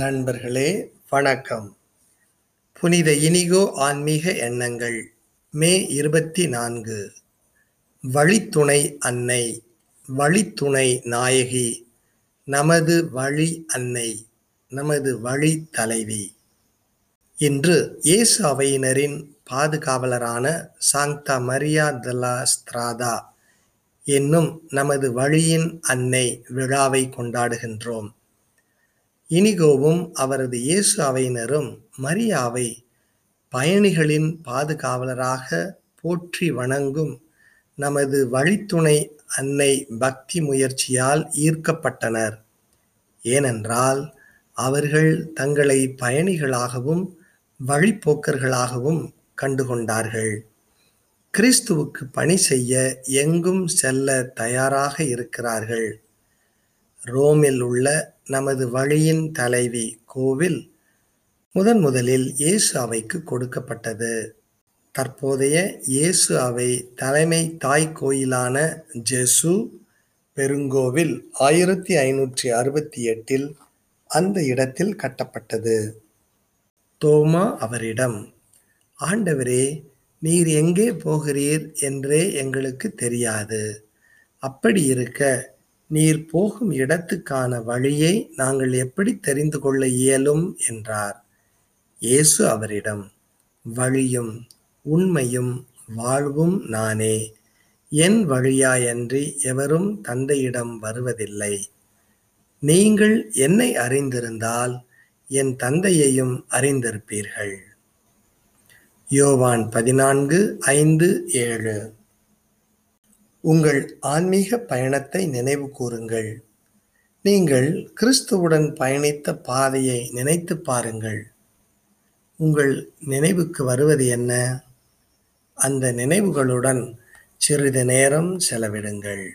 நண்பர்களே வணக்கம். புனித இனிகோ ஆன்மீக எண்ணங்கள் மே இருபத்தி நான்கு வழித்துணை அன்னை வழித்துணை நாயகி நமது வழி அன்னை நமது வழி தலைவி. இன்று இயேசு அவையினரின் பாதுகாவலரான சாங்தா மரியா தலா ஸ்திராதா என்னும் நமது வழியின் அன்னை விழாவை கொண்டாடுகின்றோம். இனிகோவும் அவரது இயேசு அவையினரும் மரியாவை பயணிகளின் பாதுகாவலராக போற்றி வணங்கும் நமது வழித்துணை அன்னை பக்தி முயற்சியால் ஈர்க்கப்பட்டனர். ஏனென்றால் அவர்கள் தங்களை பயணிகளாகவும் வழிப்போக்கர்களாகவும் கண்டுகொண்டார்கள். கிறிஸ்துவுக்கு பணி செய்ய எங்கும் செல்ல தயாராக இருக்கிறார்கள். ரோமில் உள்ள நமது வழியின் தலைவி கோவில் முதன் முதலில் இயேசு அவைக்கு கொடுக்கப்பட்டது. தற்போதைய இயேசு அவை தலைமை தாய் கோயிலான ஜெசு பெருங்கோவில் ஆயிரத்தி ஐநூற்றி அறுபத்தி எட்டில் அந்த இடத்தில் கட்டப்பட்டது. தோமா அவரிடம் ஆண்டவரே நீர் எங்கே போகிறீர்? என்றே எங்களுக்கு தெரியாது. அப்படி இருக்க நீர் போகும் இடத்துக்கான வழியை நாங்கள் எப்படி தெரிந்து கொள்ள இயலும்? என்றார். இயேசு அவரிடம் வழியும் உண்மையும் வாழ்வும் நானே. என் வழியாயன்றி எவரும் தந்தையிடம் வருவதில்லை. நீங்கள் என்னை அறிந்திருந்தால் என் தந்தையையும் அறிந்திருப்பீர்கள். யோவான் பதினான்கு ஐந்து ஏழு. உங்கள் ஆன்மீக பயணத்தை நினைவு கூறுங்கள். நீங்கள் கிறிஸ்துவுடன் பயணித்த பாதையை நினைத்து பாருங்கள். உங்கள் நினைவுக்கு வருவது என்ன? அந்த நினைவுகளுடன் சிறிது நேரம் செலவிடுங்கள்.